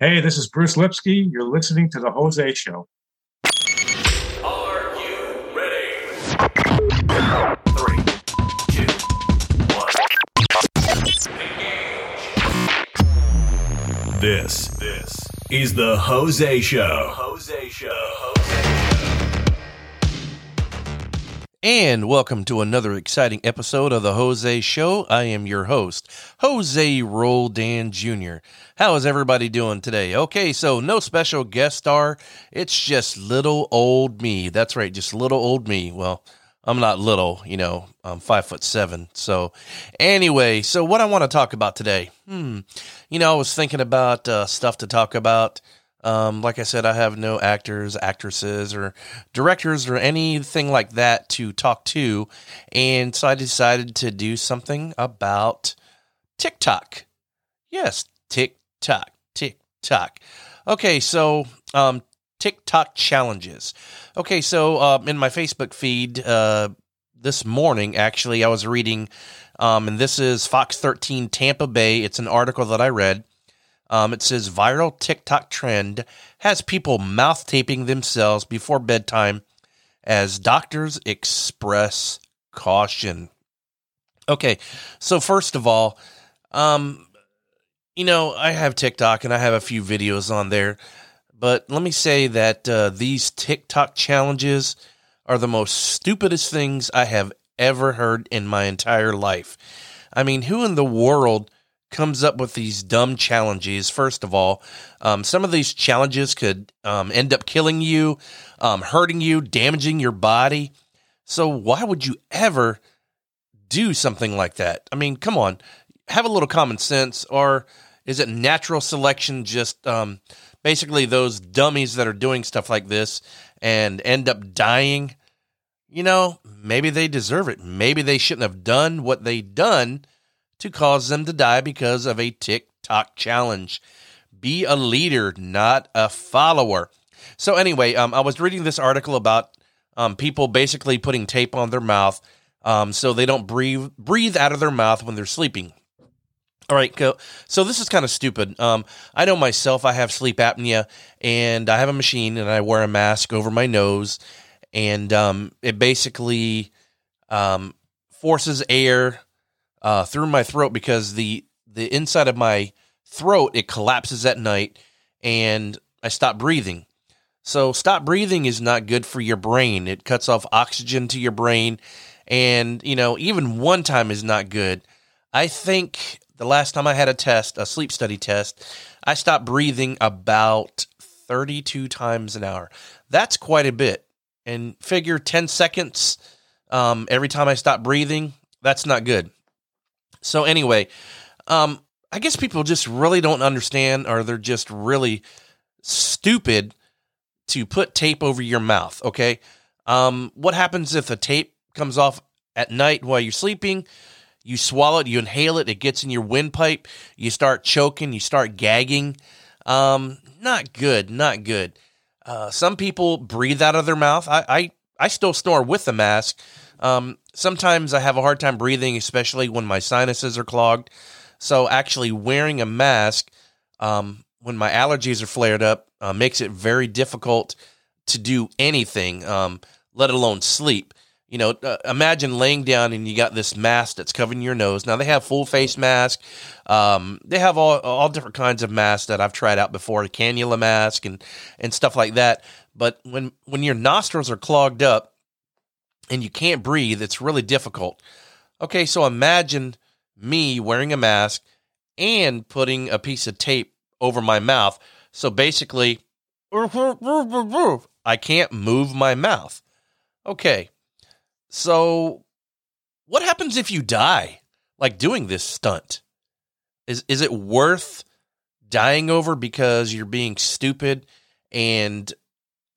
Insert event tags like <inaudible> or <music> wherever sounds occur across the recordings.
Hey, this is Bruce Lipsky. You're listening to The Jose Show. Are you ready? Three, two, one. This, this is the Jose Show. Jose Show. And welcome to another exciting episode of the Jose Show. I am your host, Jose Roldan Jr. How is everybody doing today? Okay, so no special guest star. It's just little old me. That's right, just little old me. Well, I'm not little, you know, I'm five foot seven. So, anyway, so what I want to talk about today, hmm, you know, I was thinking about uh, stuff to talk about. Um, like I said, I have no actors, actresses, or directors or anything like that to talk to. And so I decided to do something about TikTok. Yes, TikTok, TikTok. Okay, so um, TikTok challenges. Okay, so uh, in my Facebook feed uh, this morning, actually, I was reading, um, and this is Fox 13 Tampa Bay. It's an article that I read. Um, it says viral TikTok trend has people mouth taping themselves before bedtime as doctors express caution. Okay, so first of all, um, you know, I have TikTok and I have a few videos on there, but let me say that uh, these TikTok challenges are the most stupidest things I have ever heard in my entire life. I mean, who in the world comes up with these dumb challenges. First of all, um, some of these challenges could um, end up killing you, um, hurting you, damaging your body. So why would you ever do something like that? I mean, come on, have a little common sense, or is it natural selection? Just um, basically those dummies that are doing stuff like this and end up dying. You know, maybe they deserve it. Maybe they shouldn't have done what they done to cause them to die because of a TikTok challenge. Be a leader, not a follower. So, anyway, um, I was reading this article about um, people basically putting tape on their mouth um, so they don't breathe breathe out of their mouth when they're sleeping. All right, so this is kind of stupid. Um, I know myself; I have sleep apnea, and I have a machine, and I wear a mask over my nose, and um, it basically um, forces air uh, through my throat because the the inside of my throat it collapses at night and I stop breathing. So stop breathing is not good for your brain. It cuts off oxygen to your brain and you know even one time is not good. I think the last time I had a test, a sleep study test, I stopped breathing about 32 times an hour. That's quite a bit. And figure 10 seconds um, every time I stop breathing, that's not good. So anyway, um, I guess people just really don't understand, or they're just really stupid to put tape over your mouth. Okay, um, what happens if the tape comes off at night while you're sleeping? You swallow it, you inhale it, it gets in your windpipe, you start choking, you start gagging. Um, not good, not good. Uh, some people breathe out of their mouth. I, I, I still snore with the mask. Um, sometimes I have a hard time breathing, especially when my sinuses are clogged. So actually wearing a mask um, when my allergies are flared up uh, makes it very difficult to do anything, um, let alone sleep. You know, uh, imagine laying down and you got this mask that's covering your nose. Now they have full face mask. Um, they have all all different kinds of masks that I've tried out before, a cannula mask and and stuff like that. But when when your nostrils are clogged up, and you can't breathe, it's really difficult. Okay, so imagine me wearing a mask and putting a piece of tape over my mouth. So basically, I can't move my mouth. Okay, so what happens if you die, like doing this stunt? Is is it worth dying over because you're being stupid and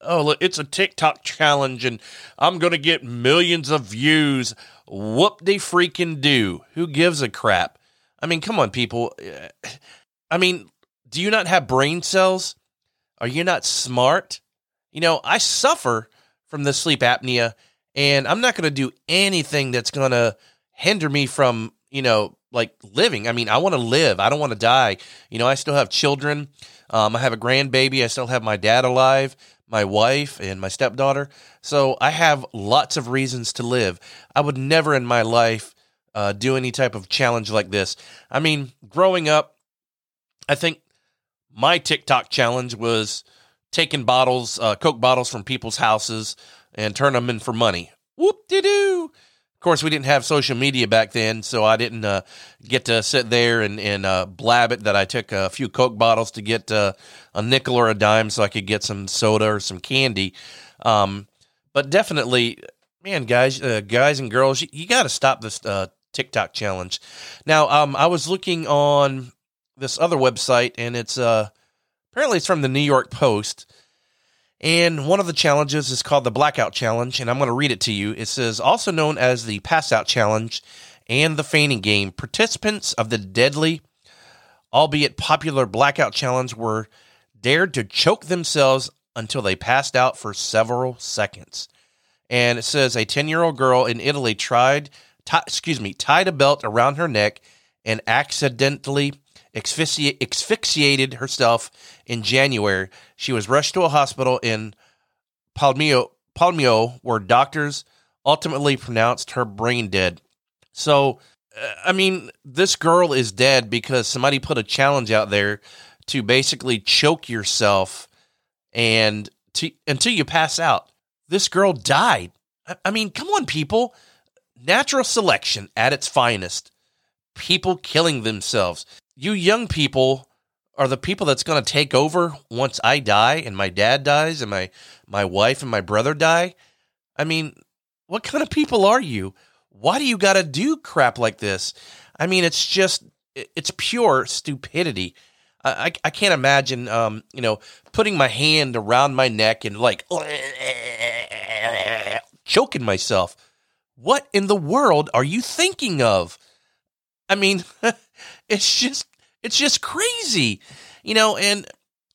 oh, look, it's a TikTok challenge and I'm going to get millions of views. Whoop de freaking do. Who gives a crap? I mean, come on, people. I mean, do you not have brain cells? Are you not smart? You know, I suffer from the sleep apnea and I'm not going to do anything that's going to hinder me from, you know, like living. I mean, I want to live. I don't want to die. You know, I still have children. Um, I have a grandbaby. I still have my dad alive, my wife, and my stepdaughter. So I have lots of reasons to live. I would never in my life uh, do any type of challenge like this. I mean, growing up, I think my TikTok challenge was taking bottles, uh, Coke bottles from people's houses and turn them in for money. Whoop de doo. Of course, we didn't have social media back then, so I didn't uh, get to sit there and, and uh, blab it that I took a few Coke bottles to get uh, a nickel or a dime so I could get some soda or some candy. Um, but definitely, man, guys, uh, guys and girls, you, you got to stop this uh, TikTok challenge. Now, um, I was looking on this other website, and it's uh, apparently it's from the New York Post and one of the challenges is called the Blackout Challenge, and I'm going to read it to you. It says, also known as the Passout Challenge and the Fainting Game, participants of the deadly, albeit popular Blackout Challenge were dared to choke themselves until they passed out for several seconds. And it says a 10 year old girl in Italy tried, t- excuse me, tied a belt around her neck and accidentally asphyxi- asphyxiated herself in January. She was rushed to a hospital in Palmio, Palmio where doctors ultimately pronounced her brain dead. So, uh, I mean, this girl is dead because somebody put a challenge out there to basically choke yourself and to, until you pass out. This girl died. I, I mean, come on, people. Natural selection at its finest. People killing themselves you young people are the people that's going to take over once I die and my dad dies and my my wife and my brother die. I mean, what kind of people are you? Why do you got to do crap like this? I mean, it's just it's pure stupidity. I, I can't imagine, um, you know, putting my hand around my neck and like <laughs> choking myself. What in the world are you thinking of? I mean, <laughs> it's just it's just crazy. You know, and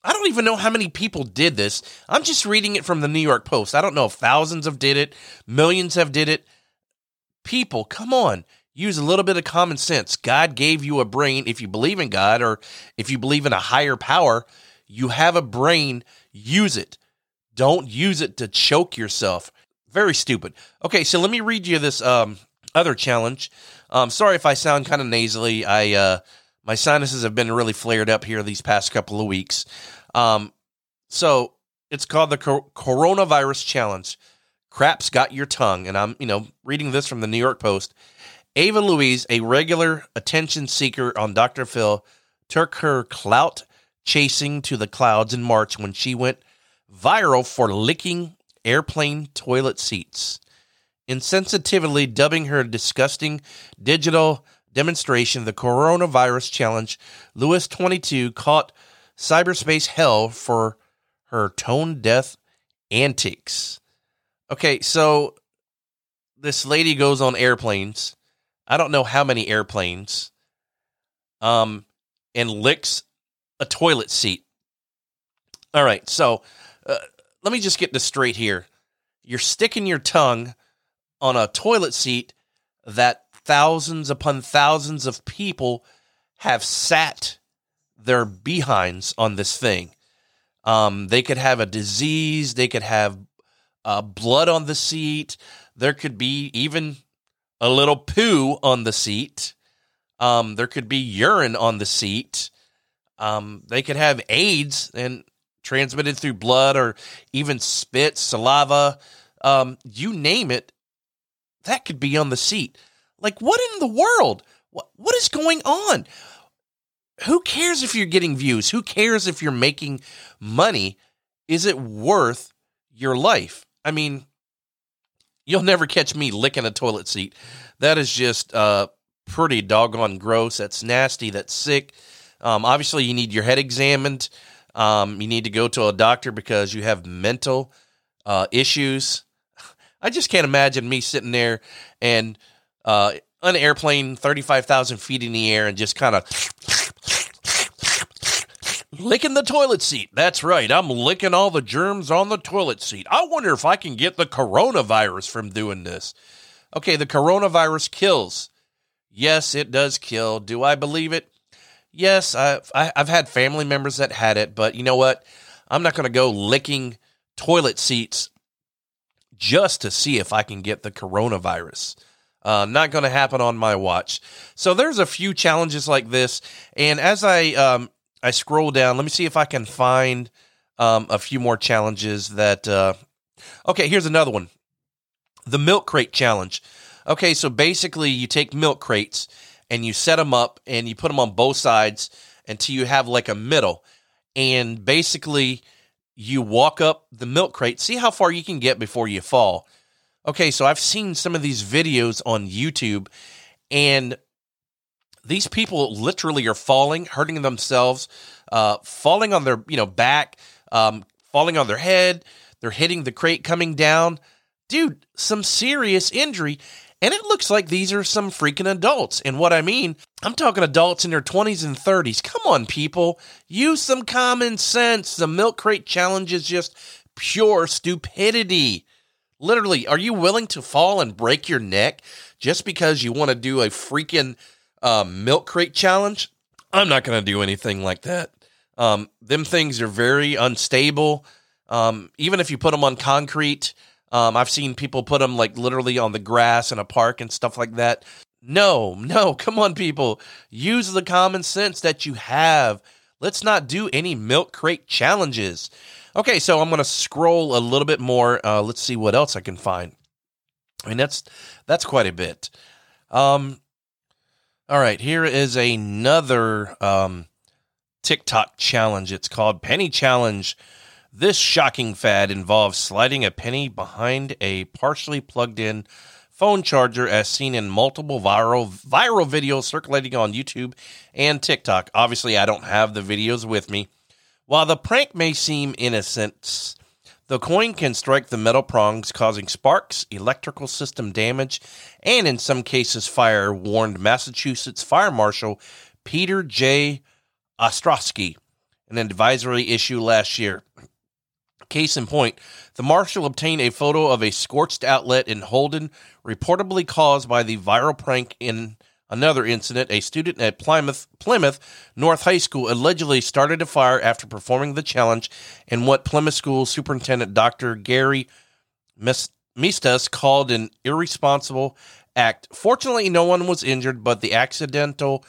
I don't even know how many people did this. I'm just reading it from the New York Post. I don't know if thousands have did it, millions have did it. People, come on. Use a little bit of common sense. God gave you a brain if you believe in God or if you believe in a higher power, you have a brain, use it. Don't use it to choke yourself. Very stupid. Okay, so let me read you this um, other challenge. Um, sorry if I sound kind of nasally. I uh, my sinuses have been really flared up here these past couple of weeks. Um, so it's called the coronavirus challenge. Craps got your tongue, and I'm you know reading this from the New York Post. Ava Louise, a regular attention seeker on Dr. Phil, took her clout chasing to the clouds in March when she went viral for licking airplane toilet seats insensitively dubbing her disgusting digital demonstration of the coronavirus challenge. Louise 22 caught cyberspace hell for her tone deaf antics. Okay, so this lady goes on airplanes. I don't know how many airplanes. Um, and licks a toilet seat. All right, so uh, let me just get this straight here. You're sticking your tongue on a toilet seat that thousands upon thousands of people have sat their behinds on this thing. Um, they could have a disease, they could have uh, blood on the seat, there could be even a little poo on the seat, um, there could be urine on the seat. Um, they could have AIDS and transmitted through blood or even spit, saliva, um, you name it that could be on the seat. Like, what in the world? What, what is going on? Who cares if you're getting views? Who cares if you're making money? Is it worth your life? I mean, you'll never catch me licking a toilet seat. That is just uh, pretty doggone gross. That's nasty. That's sick. Um, obviously, you need your head examined. Um, you need to go to a doctor because you have mental uh, issues. <sighs> I just can't imagine me sitting there and uh, an airplane 35,000 feet in the air and just kind of licking the toilet seat. That's right. I'm licking all the germs on the toilet seat. I wonder if I can get the coronavirus from doing this. Okay, the coronavirus kills. Yes, it does kill. Do I believe it? yes, I've, I've had family members that had it, but you know what? I'm not going to go licking toilet seats just to see if I can get the coronavirus. Uh, not going to happen on my watch. So there's a few challenges like this, and as I um, I scroll down, let me see if I can find um, a few more challenges that. Uh, okay, here's another one: the milk crate challenge. Okay, so basically, you take milk crates and you set them up and you put them on both sides until you have like a middle, and basically you walk up the milk crate, see how far you can get before you fall. Okay, so I've seen some of these videos on YouTube, and these people literally are falling, hurting themselves, uh, falling on their you know back, um, falling on their head. They're hitting the crate coming down. Dude, some serious injury. And it looks like these are some freaking adults. And what I mean, I'm talking adults in their 20s and 30s. Come on, people. Use some common sense. The milk crate challenge is just pure stupidity. Literally, are you willing to fall and break your neck just because you want to do a freaking uh, milk crate challenge? I'm not going to do anything like that. Um, them things are very unstable. Um, even if you put them on concrete, um, I've seen people put them like literally on the grass in a park and stuff like that. No, no, <laughs> come on, people. Use the common sense that you have. Let's not do any milk crate challenges. Okay, so I'm going to scroll a little bit more. Uh, let's see what else I can find. I mean, that's that's quite a bit. Um, all right, here is another um, TikTok challenge. It's called Penny Challenge. This shocking fad involves sliding a penny behind a partially plugged in phone charger as seen in multiple viral viral videos circulating on YouTube and TikTok. Obviously, I don't have the videos with me. While the prank may seem innocent, the coin can strike the metal prongs, causing sparks, electrical system damage, and in some cases fire, warned Massachusetts Fire Marshal Peter J. Ostroskey an advisory issue last year. Case in point, the marshal obtained a photo of a scorched outlet in Holden, reportedly caused by the viral prank in another incident. A student at Plymouth, Plymouth North High School allegedly started a fire after performing the challenge in what Plymouth School Superintendent Dr. Gary Maestas called an irresponsible act. Fortunately, no one was injured, but the accidental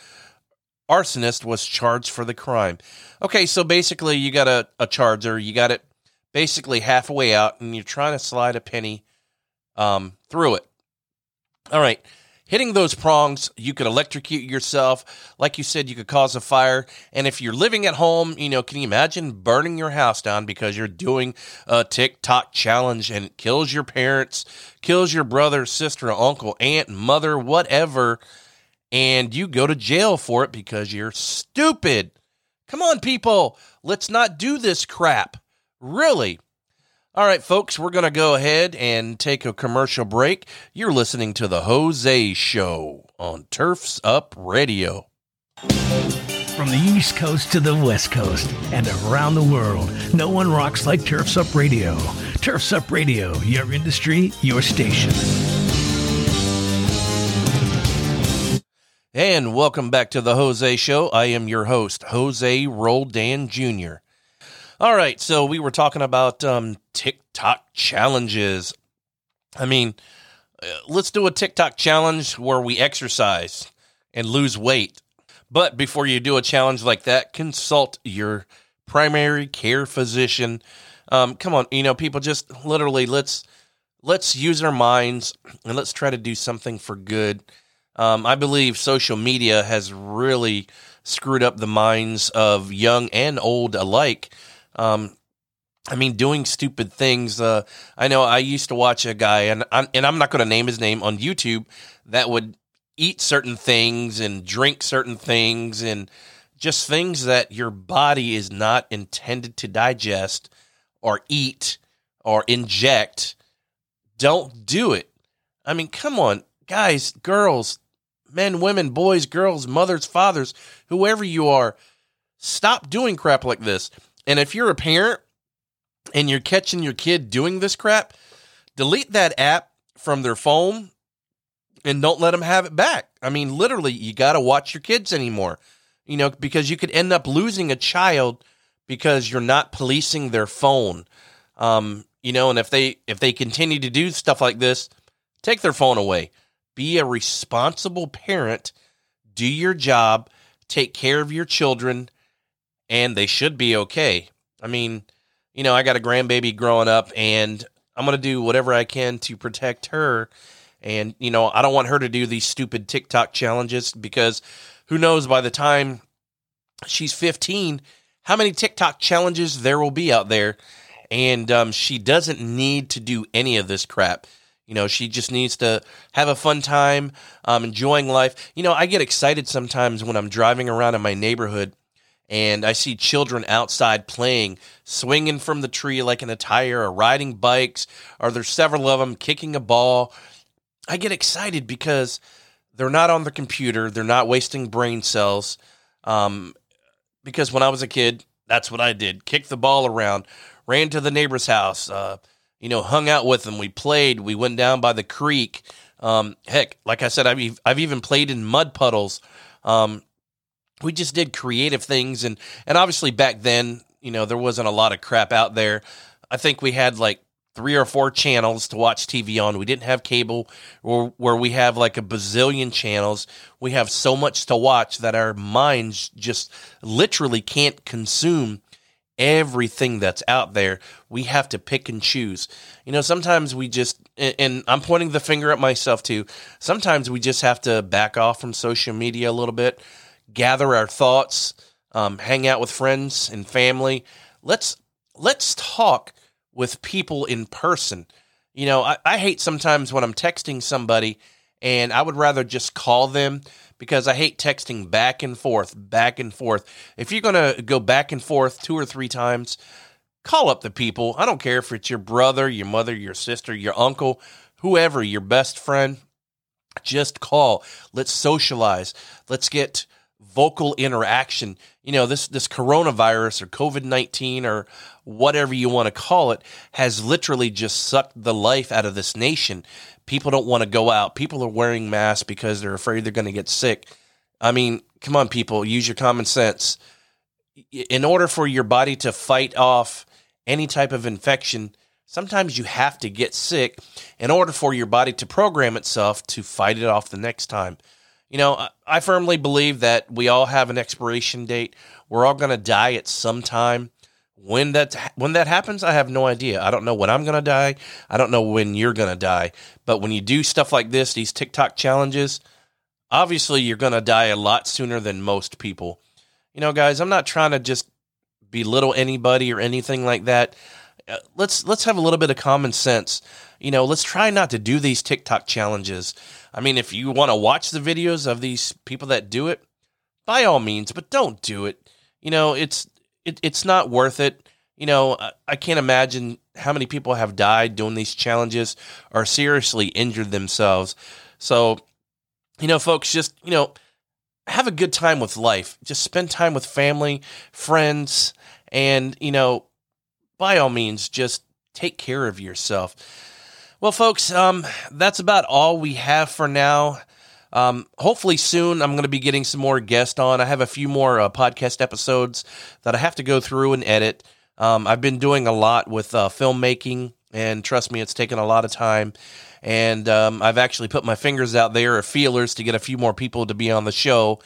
arsonist was charged for the crime. Okay, so basically, you got a, a charger, you got it basically halfway out, and you're trying to slide a penny um, through it. All right. Hitting those prongs, you could electrocute yourself. Like you said, you could cause a fire. And if you're living at home, you know, can you imagine burning your house down because you're doing a TikTok challenge and it kills your parents, kills your brother, sister, uncle, aunt, mother, whatever, and you go to jail for it because you're stupid? Come on, people. Let's not do this crap. Really? All right, folks, we're going to go ahead and take a commercial break. You're listening to The Jose Show on Turfs Up Radio. From the East Coast to the West Coast and around the world, no one rocks like Turfs Up Radio. Turfs Up Radio, your industry, your station. And welcome back to The Jose Show. I am your host, Jose Roldan Jr. All right, so we were talking about um, TikTok challenges. I mean, uh, let's do a TikTok challenge where we exercise and lose weight. But before you do a challenge like that, consult your primary care physician. Um, come on, you know, people just literally let's let's use our minds and let's try to do something for good. Um, I believe social media has really screwed up the minds of young and old alike. Um, I mean, doing stupid things. Uh, I know I used to watch a guy, and I'm, and I'm not going to name his name on YouTube, that would eat certain things and drink certain things and just things that your body is not intended to digest or eat or inject. Don't do it. I mean, come on, guys, girls, men, women, boys, girls, mothers, fathers, whoever you are, stop doing crap like this. And if you're a parent and you're catching your kid doing this crap, delete that app from their phone and don't let them have it back. I mean, literally, you got to watch your kids anymore. you know, because you could end up losing a child because you're not policing their phone. Um, you know, and if they if they continue to do stuff like this, take their phone away. Be a responsible parent. Do your job. Take care of your children, and they should be okay. I mean, you know, I got a grandbaby growing up, and I'm gonna do whatever I can to protect her. And you know, I don't want her to do these stupid TikTok challenges because who knows by the time she's 15 how many TikTok challenges there will be out there. And um, she doesn't need to do any of this crap. You know, she just needs to have a fun time, um, enjoying life. You know, I get excited sometimes when I'm driving around in my neighborhood and I see children outside playing, swinging from the tree like an attire, or riding bikes, or there's several of them kicking a ball. I get excited because they're not on the computer, they're not wasting brain cells. Um, because when I was a kid, that's what I did: kick the ball around, ran to the neighbor's house, uh, you know, hung out with them. We played. We went down by the creek. Um, heck, like I said, I've I've even played in mud puddles. Um, we just did creative things, and and obviously back then, you know, there wasn't a lot of crap out there. I think we had like three or four channels to watch TV on. We didn't have cable or where we have like a bazillion channels. We have so much to watch that our minds just literally can't consume everything that's out there. We have to pick and choose. You know, sometimes we just, and I'm pointing the finger at myself too. Sometimes we just have to back off from social media a little bit, gather our thoughts, um, hang out with friends and family. Let's let's talk with people in person. You know, I, I hate sometimes when I'm texting somebody and I would rather just call them because I hate texting back and forth, back and forth. If you're going to go back and forth two or three times, call up the people. I don't care if it's your brother, your mother, your sister, your uncle, whoever, your best friend. Just call. Let's socialize. Let's get vocal interaction. You know, this this coronavirus or COVID-19 or whatever you want to call it has literally just sucked the life out of this nation. People don't want to go out. People are wearing masks because they're afraid they're going to get sick. I mean, come on people, use your common sense. In order for your body to fight off any type of infection, sometimes you have to get sick in order for your body to program itself to fight it off the next time. You know, I firmly believe that we all have an expiration date. We're all going to die at some time. When that when that happens, I have no idea. I don't know when I'm going to die. I don't know when you're going to die. But when you do stuff like this, these TikTok challenges, obviously you're going to die a lot sooner than most people. You know, guys, I'm not trying to just belittle anybody or anything like that. Uh, let's let's have a little bit of common sense. You know, let's try not to do these TikTok challenges. I mean, if you want to watch the videos of these people that do it, by all means, but don't do it. You know, it's it, it's not worth it. You know, I, I can't imagine how many people have died doing these challenges or seriously injured themselves. So, you know, folks, just, you know, have a good time with life. Just spend time with family, friends, and, you know, by all means, just take care of yourself. Well, folks, um, that's about all we have for now. Um, hopefully soon I'm going to be getting some more guests on. I have a few more uh, podcast episodes that I have to go through and edit. Um, I've been doing a lot with uh, filmmaking, and trust me, it's taken a lot of time. And um, I've actually put my fingers out there, or feelers, to get a few more people to be on the show.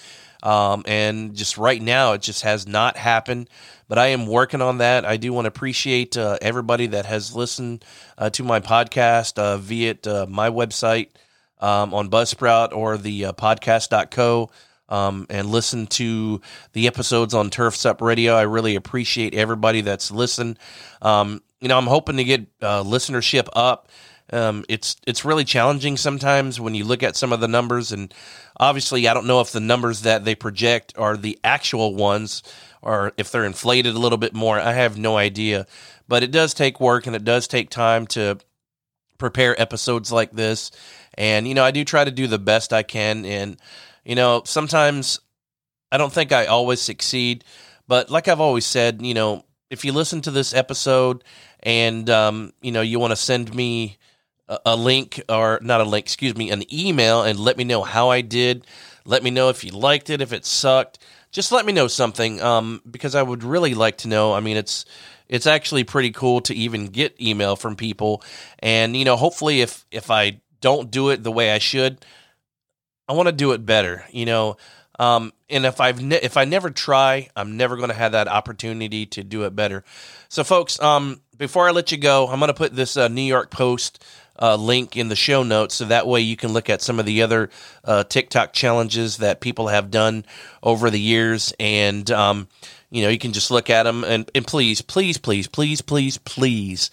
Um, and just right now, it just has not happened. But I am working on that. I do want to appreciate uh, everybody that has listened uh, to my podcast uh, via uh, my website um, on Buzzsprout or the uh, podcast.co. Um, and listen to the episodes on Turfs Up Radio. I really appreciate everybody that's listened. Um, you know, I'm hoping to get uh, listenership up. Um, it's it's really challenging sometimes when you look at some of the numbers, and obviously, I don't know if the numbers that they project are the actual ones or if they're inflated a little bit more. I have no idea, but it does take work and it does take time to prepare episodes like this. And, you know, I do try to do the best I can. And, you know, sometimes I don't think I always succeed. But like I've always said, you know, if you listen to this episode and, um, you know, you want to send me a, link or not a link, excuse me, an email and let me know how I did, Let me know if you liked it, if it sucked. Just let me know something um, because I would really like to know. I mean, it's it's actually pretty cool to even get email from people, and you know, hopefully, if if I don't do it the way I should, I want to do it better. You know, um, and if I've ne- if I never try, I'm never going to have that opportunity to do it better. So, folks, um, before I let you go, I'm going to put this uh, New York Post uh, link in the show notes so that way you can look at some of the other uh, TikTok challenges that people have done over the years. And, um, you know, you can just look at them and, and please, please, please, please, please, please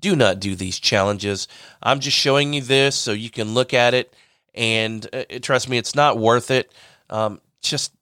do not do these challenges. I'm just showing you this so you can look at it. And uh, trust me, it's not worth it. Um, just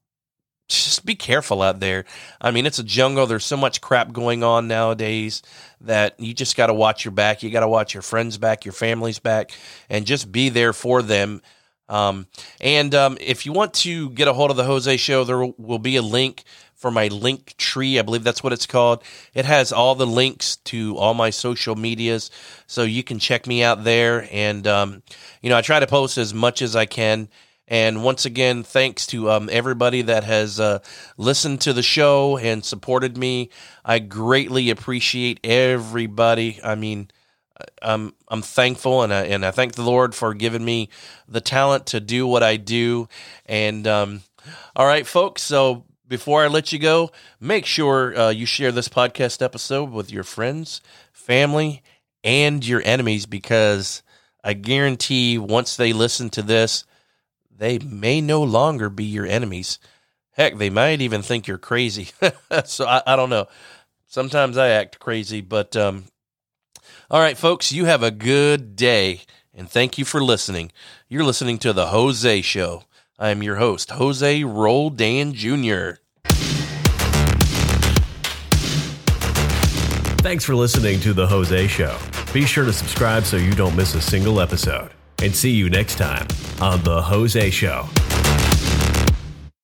just be careful out there. I mean, it's a jungle. There's so much crap going on nowadays that you just got to watch your back. You got to watch your friends' back, your family's back, and just be there for them. Um, and um, if you want to get a hold of the Jose Show, there will be a link for my link tree. I believe that's what it's called. It has all the links to all my social medias, so you can check me out there. And um, you know, I try to post as much as I can. And once again, thanks to um, everybody that has uh, listened to the show and supported me. I greatly appreciate everybody. I mean, I'm I'm thankful and I and I thank the Lord for giving me the talent to do what I do. And um, all right, folks. So before I let you go, make sure uh, you share this podcast episode with your friends, family, and your enemies because I guarantee once they listen to this they may no longer be your enemies. Heck, they might even think you're crazy. <laughs> so I, I, don't know. Sometimes I act crazy, but um, all right, folks, you have a good day, and thank you for listening. You're listening to the Jose Show. I am your host, Jose Roldan Jr. Thanks for listening to the Jose Show. Be sure to subscribe so you don't miss a single episode and see you next time on The Jose Show.